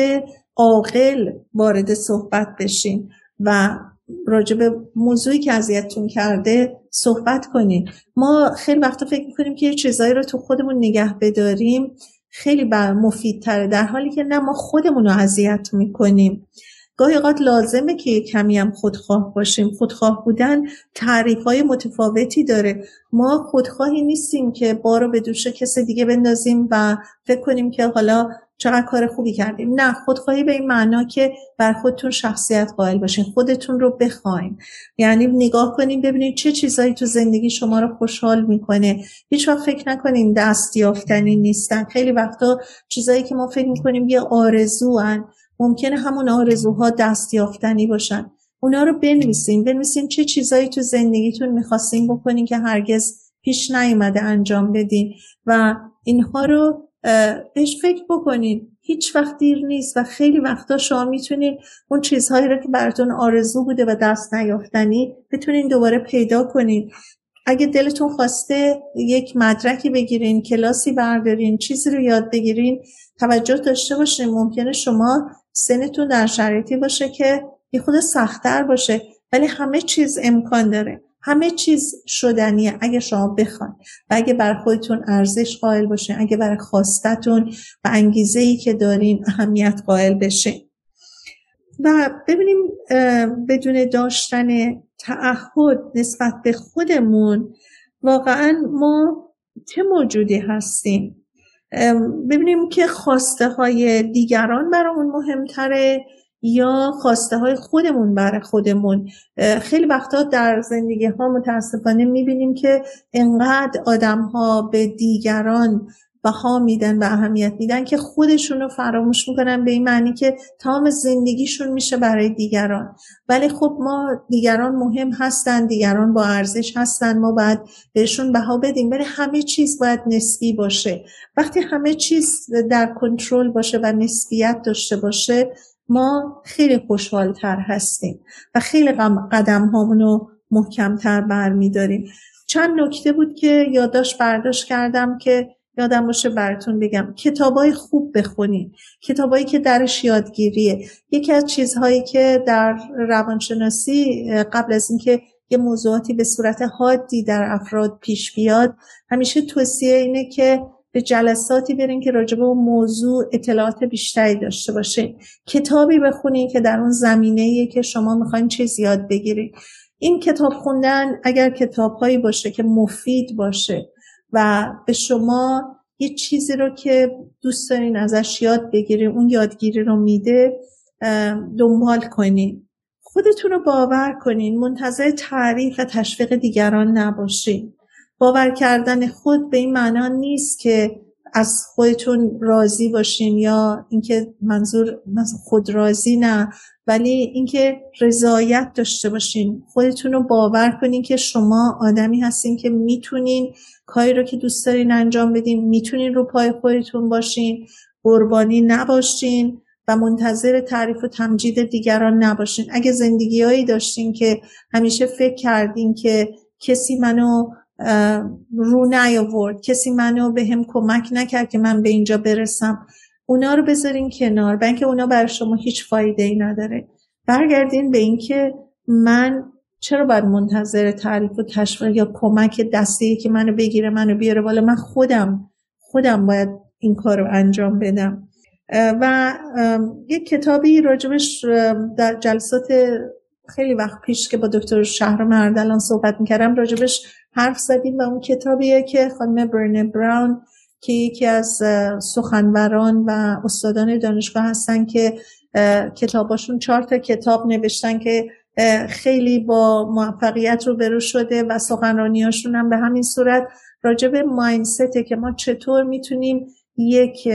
عاقل وارد صحبت بشین و راجع به موضوعی که اذیتتون کرده صحبت کنین. ما خیلی وقتا فکر می‌کنیم که چیزایی رو تو خودمون نگه بداریم خیلی مفیدتره در حالی که نه ما خودمون رو اذیت می‌کنیم. گاهی اوقات لازمه که کمی هم خودخواه باشیم. خودخواه بودن تعریف های متفاوتی داره. ما خودخواهی نیستیم که بارو به دوش کس دیگه بندازیم و فکر کنیم که حالا چقدر کار خوبی کردیم. نه خودخواهی به این معنا که بر خودتون شخصیت قائل باشین خودتون رو بخواین. یعنی نگاه کنیم ببینید چه چیزایی تو زندگی شما رو خوشحال می‌کنه. هیچ وقت فکر نکنین دست یافتنی نیستن. خیلی وقتا چیزایی که ما فکر می‌کنیم یه آرزو ممکنه همون آرزوها دست یافتنی باشن. اونا رو بنویسین. بنویسین چه چیزایی تو زندگیتون می‌خواستین بکنین که هرگز پیش نیومده انجام بدین. و اینها رو بهش فکر بکنین. هیچ وقت دیر نیست و خیلی وقتا شما می‌تونین اون چیزهایی رو که براتون آرزو بوده و دست نیافتنی بتونین دوباره پیدا کنین. اگه دلتون خواسته یک مدرکی بگیرین کلاسی بردارین چیزی رو یاد بگیرین توجه داشته باشین. ممکنه شما سنتون در شرایطی باشه که یه خود سختتر باشه ولی همه چیز امکان داره. همه چیز شدنیه اگه شما بخواین. و اگه بر خودتون ارزش قائل باشین اگه برای خواستتون و انگیزه ای که دارین اهمیت قائل بشین. و ببینیم بدون داشتن تعهد نسبت به خودمون واقعا ما چه موجودی هستیم؟ ببینیم که خواسته های دیگران برامون مهمتره یا خواسته های خودمون برای خودمون. خیلی وقتا در زندگی ها متاسفانه می‌بینیم که انقدر آدم ها به دیگران بها میدن و اهمیت میدن که خودشون رو فراموش می‌کنن به این معنی که تمام زندگیشون میشه برای دیگران. ولی خب ما دیگران مهم هستن دیگران با ارزش هستن ما باید بهشون بها بدیم. ولی همه چیز باید نسبی باشه. وقتی همه چیز در کنترل باشه و نسبیت داشته باشه ما خیلی خوشحالتر هستیم و خیلی قدم هامونو محکمتر برمیداریم. چند نکته بود که یادداشت برداشت کردم که یادم باشه براتون بگم. کتابای خوب بخونین کتابایی که درش یادگیریه. یکی از چیزهایی که در روانشناسی قبل از اینکه یه موضوعاتی به صورت حادی در افراد پیش بیاد همیشه توصیه اینه که به جلساتی برین که راجع به اون موضوع اطلاعات بیشتری داشته باشه کتابی بخونین که در اون زمینه که شما می‌خواین چیز یاد بگیرید این کتاب خوندن اگر کتاب هایی باشه که مفید باشه و به شما یه چیزی رو که دوست دارین ازش یاد بگیرین اون یادگیری رو میده دنبال کنین. خودتون رو باور کنین. منتظر تعریف و تشویق دیگران نباشین. باور کردن خود به این معنا نیست که از خودتون راضی باشین یا اینکه منظور خود راضی نه ولی اینکه رضایت داشته باشین. خودتون رو باور کنین که شما آدمی هستین که می‌تونین کاری رو که دوست دارین انجام بدین می‌تونین رو پای خودتون باشین قربانی نباشین و منتظر تعریف و تمجید دیگران نباشین. اگه زندگیهایی داشتین که همیشه فکر کردین که کسی منو رو نیاورد. کسی منو به هم کمک نکرد که من به اینجا برسم. اونا رو بذارین کنار. بلکه اونا برای شما هیچ فایده ای نداره. برگردین به اینکه من چرا باید منتظر تعریف و تشویق یا کمک دستی که منو بگیره منو بیاره بالا؟ من خودم خودم باید این کار رو انجام بدم. و یک کتابی راجبش در جلسات خیلی وقت پیش که با دکتر شهر مردلان صحبت می‌کردم راجبش حرف زدیم و اون کتابیه که خانم برنه براون که یکی از سخنوران و استادان دانشگاه هستن که کتاباشون چهار تا کتاب نوشتن که خیلی با موفقیت رو برو شده و سخنرانیاشون هم به همین صورت راجع به ماینسته که ما چطور می‌تونیم یک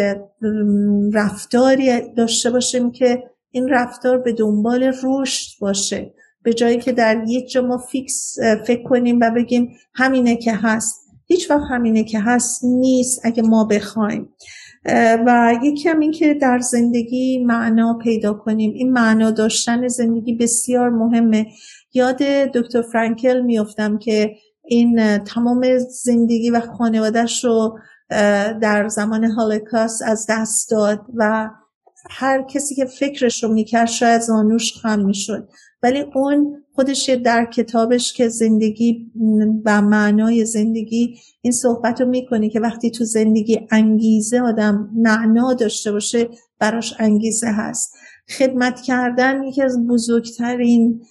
رفتاری داشته باشیم که این رفتار به دنبال رشد باشه. به جایی که در یک جا ما فیکس فکر کنیم و بگیم همینه که هست. هیچ وقت همینه که هست نیست اگه ما بخوایم. و یکی هم این که در زندگی معنا پیدا کنیم. این معنا داشتن زندگی بسیار مهمه. یاد دکتر فرانکل میفتم که این تمام زندگی و خانوادهش رو در زمان هالوکاست از دست داد و هر کسی که فکرش رو می‌کرد شاید زانوش خم می‌شد. ولی اون خودش در کتابش که زندگی و معنای زندگی این صحبت رو می‌کنه که وقتی تو زندگی انگیزه آدم معنا داشته باشه براش انگیزه هست. خدمت کردن یکی از بزرگترین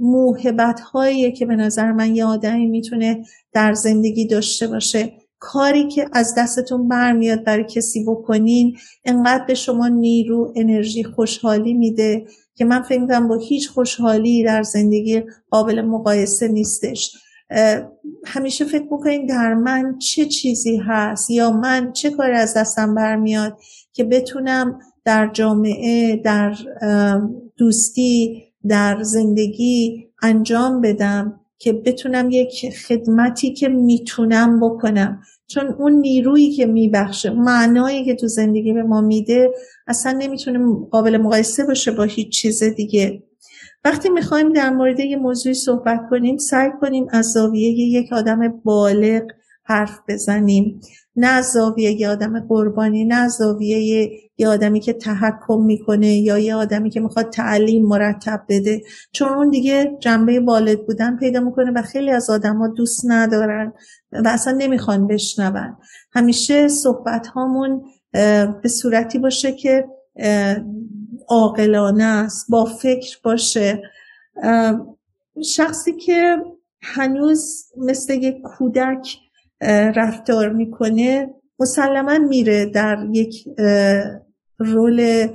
موهبت هایی که به نظر من یه آدمی می‌تونه در زندگی داشته باشه. کاری که از دستتون برمیاد برای کسی بکنین انقدر به شما نیرو انرژی خوشحالی میده. که من فکر می‌کنم با هیچ خوشحالی در زندگی قابل مقایسه نیستش. همیشه فکر بکنین در من چه چیزی هست یا من چه کاری از دستم برمیاد که بتونم در جامعه در دوستی در زندگی انجام بدم که بتونم یک خدمتی که می‌تونم بکنم. چون اون نیرویی که میبخشه معنایی که تو زندگی به ما میده اصلا نمی‌تونه قابل مقایسه باشه با هیچ چیز دیگه. وقتی می‌خوایم در مورد یه موضوعی صحبت کنیم سعی کنیم از زاویه یک آدم بالغ حرف بزنیم. نه زاویه یه آدم قربانی نه زاویه یه آدمی که تحکم می‌کنه یا یه آدمی که می‌خواد تعلیم مرتب بده. چون اون دیگه جنبه والد بودن پیدا می‌کنه و خیلی از آدما دوست ندارن و اصلا نمی‌خوان بشنون. همیشه صحبت هامون به صورتی باشه که عاقلانه است با فکر باشه. شخصی که هنوز مثل یک کودک رفتار می‌کنه مسلما میره در یک رول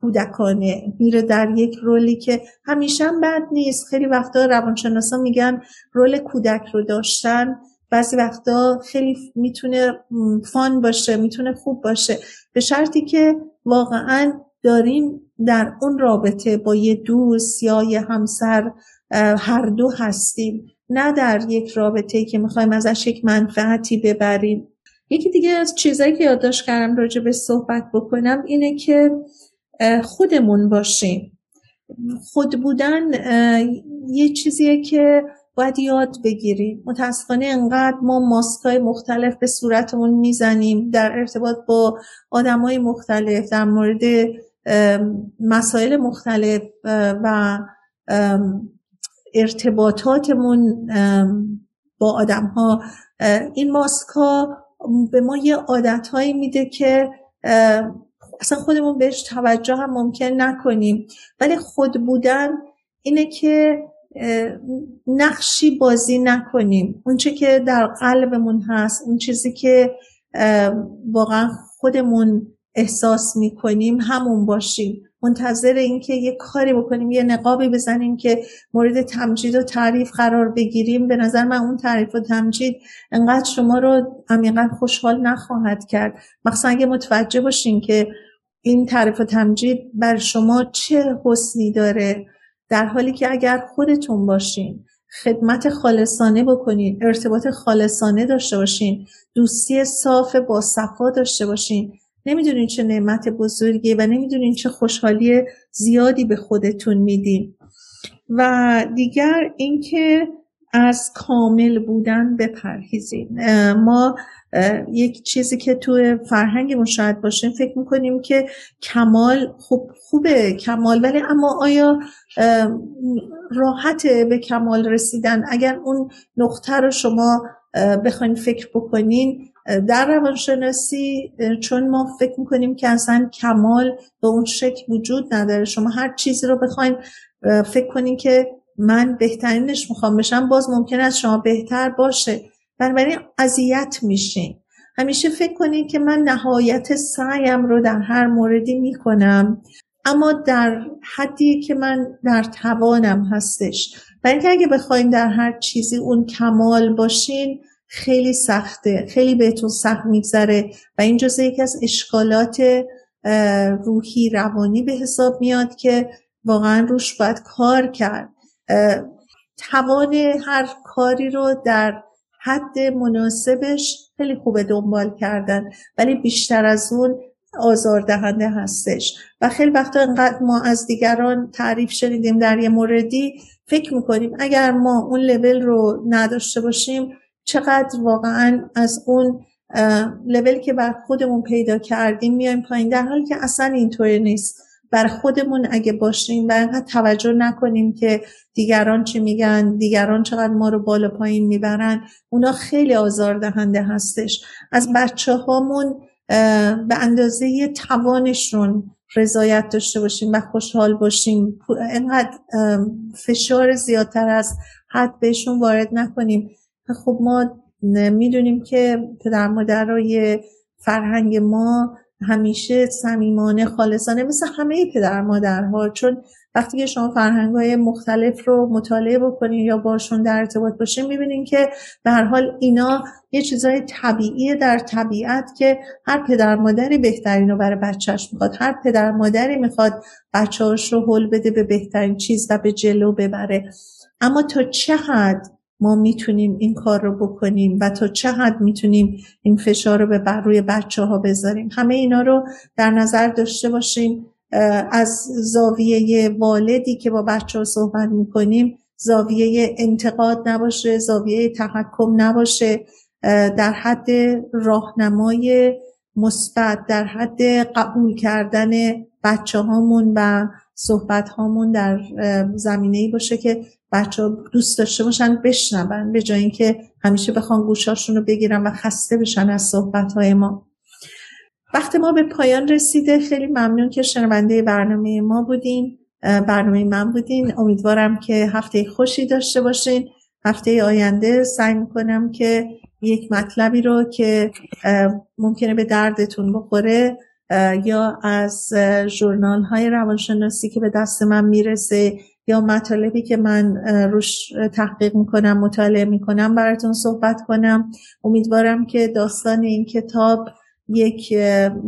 کودکانه. میره در یک رولی که همیشه بد نیست. خیلی وقتا روانشناسا میگن رول کودک رو داشتن. بعضی وقتا خیلی می‌تونه فان باشه می‌تونه خوب باشه. به شرطی که واقعا داریم در اون رابطه با یه دوست یا یه همسر هر دو هستیم. نه در یک رابطه که می‌خوایم ازش یک منفعتی ببریم. یکی دیگه از چیزایی که یادداشت کردم راجع به صحبت بکنم اینه که خودمون باشیم. خود بودن یه چیزیه که باید یاد بگیریم. متاسفانه انقدر ما ماسکای مختلف به صورتمون می‌زنیم در ارتباط با آدمای مختلف در مورد مسائل مختلف و ارتباطاتمون با آدم ها این ماسک ها به ما یه عادت هایی میده که اصلا خودمون بهش توجه هم ممکن نکنیم. ولی خود بودن اینه که نقشی بازی نکنیم. اونچه که در قلبمون هست اون چیزی که واقعا خودمون احساس می‌کنیم همون باشیم. منتظر اینکه یه کاری بکنیم یه نقابی بزنیم که مورد تمجید و تعریف قرار بگیریم. به نظر من اون تعریف و تمجید انقدر شما رو عمیقا خوشحال نخواهد کرد. مخصوصا اگه متوجه باشین که این تعریف و تمجید بر شما چه حسنی داره. در حالی که اگر خودتون باشین خدمت خالصانه بکنین ارتباط خالصانه داشته باشین دوستی صاف با صفا داشته باشین نمی‌دونین چه نعمت بزرگیه و نمی‌دونین چه خوشحالی زیادی به خودتون میدین. و دیگر اینکه از کامل بودن بپرهیزین. ما یک چیزی که تو فرهنگ شاید باشیم فکر می‌کنیم که کمال خوب خوبه کمال ولی اما آیا راحته به کمال رسیدن؟ اگر اون نقطه رو شما بخواین فکر بکنین در روانشناسی چون ما فکر می‌کنیم که اصلا کمال به اون شکل وجود نداره شما هر چیزی رو بخواین فکر کنین که من بهترینش می‌خوام بشم باز ممکن است شما بهتر باشه. بنابراین اذیت میشین. همیشه فکر کنید که من نهایت سعیم رو در هر موردی می‌کنم اما در حدی که من در توانم هستش. و اگه بخواین در هر چیزی اون کمال باشین خیلی سخته خیلی بهتون سخت میگذره و این جزء یکی از اشکالات روحی روانی به حساب میاد که واقعا روش باید کار کرد. توان هر کاری رو در حد مناسبش خیلی خوبه دنبال کردن ولی بیشتر از اون آزاردهنده هستش. و خیلی وقتا انقدر ما از دیگران تعریف شنیدیم در یه موردی فکر می‌کنیم اگر ما اون لول رو نداشته باشیم چقدر واقعا از اون لول که بر خودمون پیدا کردیم میایم پایین. در حالی که اصلا اینطوری نیست. بر خودمون اگه باشیم و انقدر توجه نکنیم که دیگران چی میگن دیگران چقدر ما رو بالا پایین می‌برن اونا خیلی آزاردهنده هستش. از بچه هامون به اندازه توانشون رضایت داشته باشیم و خوشحال باشیم. انقدر فشار زیادتر از حد بهشون وارد نکنیم. خب ما می‌دونیم که پدر مادرای فرهنگ ما همیشه صمیمانه خالصانه مثل همه پدر مادرها. چون وقتی که شما فرهنگ های مختلف رو مطالعه بکنین یا باشون در ارتباط باشین می‌بینین که به هر حال اینا یه چیزای طبیعی در طبیعت که هر پدر مادری بهترین رو برای بچهش می‌خواد. هر پدر مادری می‌خواد بچهاش رو حل بده به بهترین چیز و به جلو ببره. اما تا چه حد ما می‌تونیم این کار رو بکنیم و تا چه حد می‌تونیم این فشار رو به بر روی بچه ها بذاریم. همه اینا رو در نظر داشته باشیم از زاویه والدی که با بچه ها صحبت می‌کنیم زاویه انتقاد نباشه زاویه تحکم نباشه. در حد راهنمای مثبت در حد قبول کردن بچه هامون و صحبت هامون در زمینه ای باشه که بچه ها دوست داشته باشن بشنون به جای اینکه همیشه بخوان گوشاشون رو بگیرن و خسته بشن از صحبت های ما. وقت ما به پایان رسیده. خیلی ممنون که شنونده برنامه ما بودین برنامه من بودین. امیدوارم که هفته خوشی داشته باشین. هفته آینده سعی می‌کنم که یک مطلبی رو که ممکنه به دردتون بخوره یا از جورنال های روانشناسی که به دست من می‌رسه یا مطالبی که من روش تحقیق می‌کنم مطالعه می‌کنم براتون صحبت کنم. امیدوارم که داستان این کتاب یک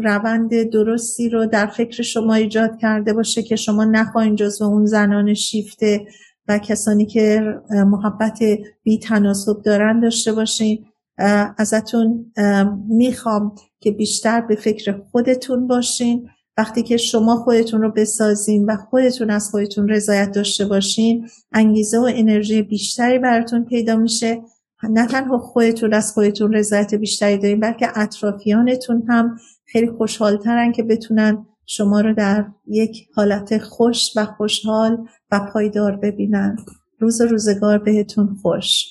روند درستی رو در فکر شما ایجاد کرده باشه که شما نخواهید جزو اون زنان شیفته و کسانی که محبت بی تناسب دارن داشته باشین. ازتون می‌خوام که بیشتر به فکر خودتون باشین. وقتی که شما خودتون رو بسازین و خودتون از خودتون رضایت داشته باشین انگیزه و انرژی بیشتری براتون پیدا میشه. نه تنها خودتون از خودتون رضایت بیشتری دارین بلکه اطرافیانتون هم خیلی خوشحالترن که بتونن شما رو در یک حالت خوش و خوشحال و پایدار ببینن. روز روزگار بهتون خوش.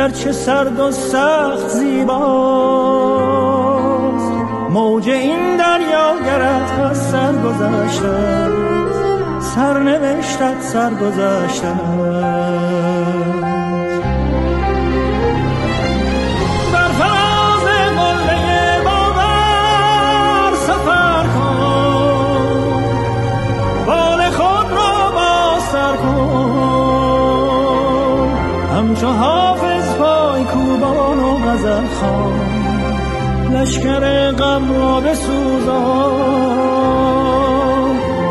گرچه سرد و سخت زیباست. موج این دریا گرد از سر گذشته سرنوشتت سر گذشته غزل خان لشکر غم را بسوزان.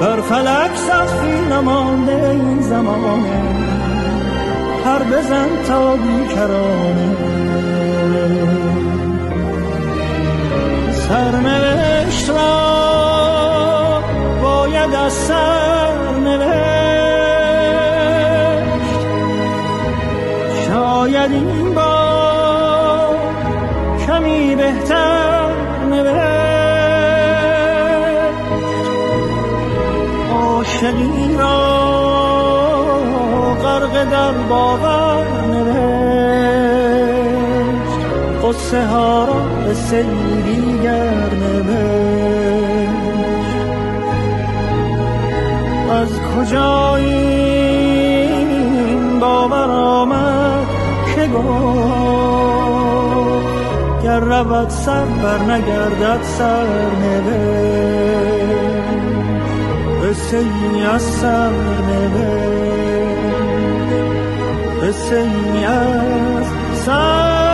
بر فلک سخفی نمانده این زمانه هر بزن تا بیکرانه. سرنوشت قصه ها را به سیری گر نوشت. از کجا این باور آمد که گفت گر رود سر بر نگردد سر قصه ای از سر قصه ای از سر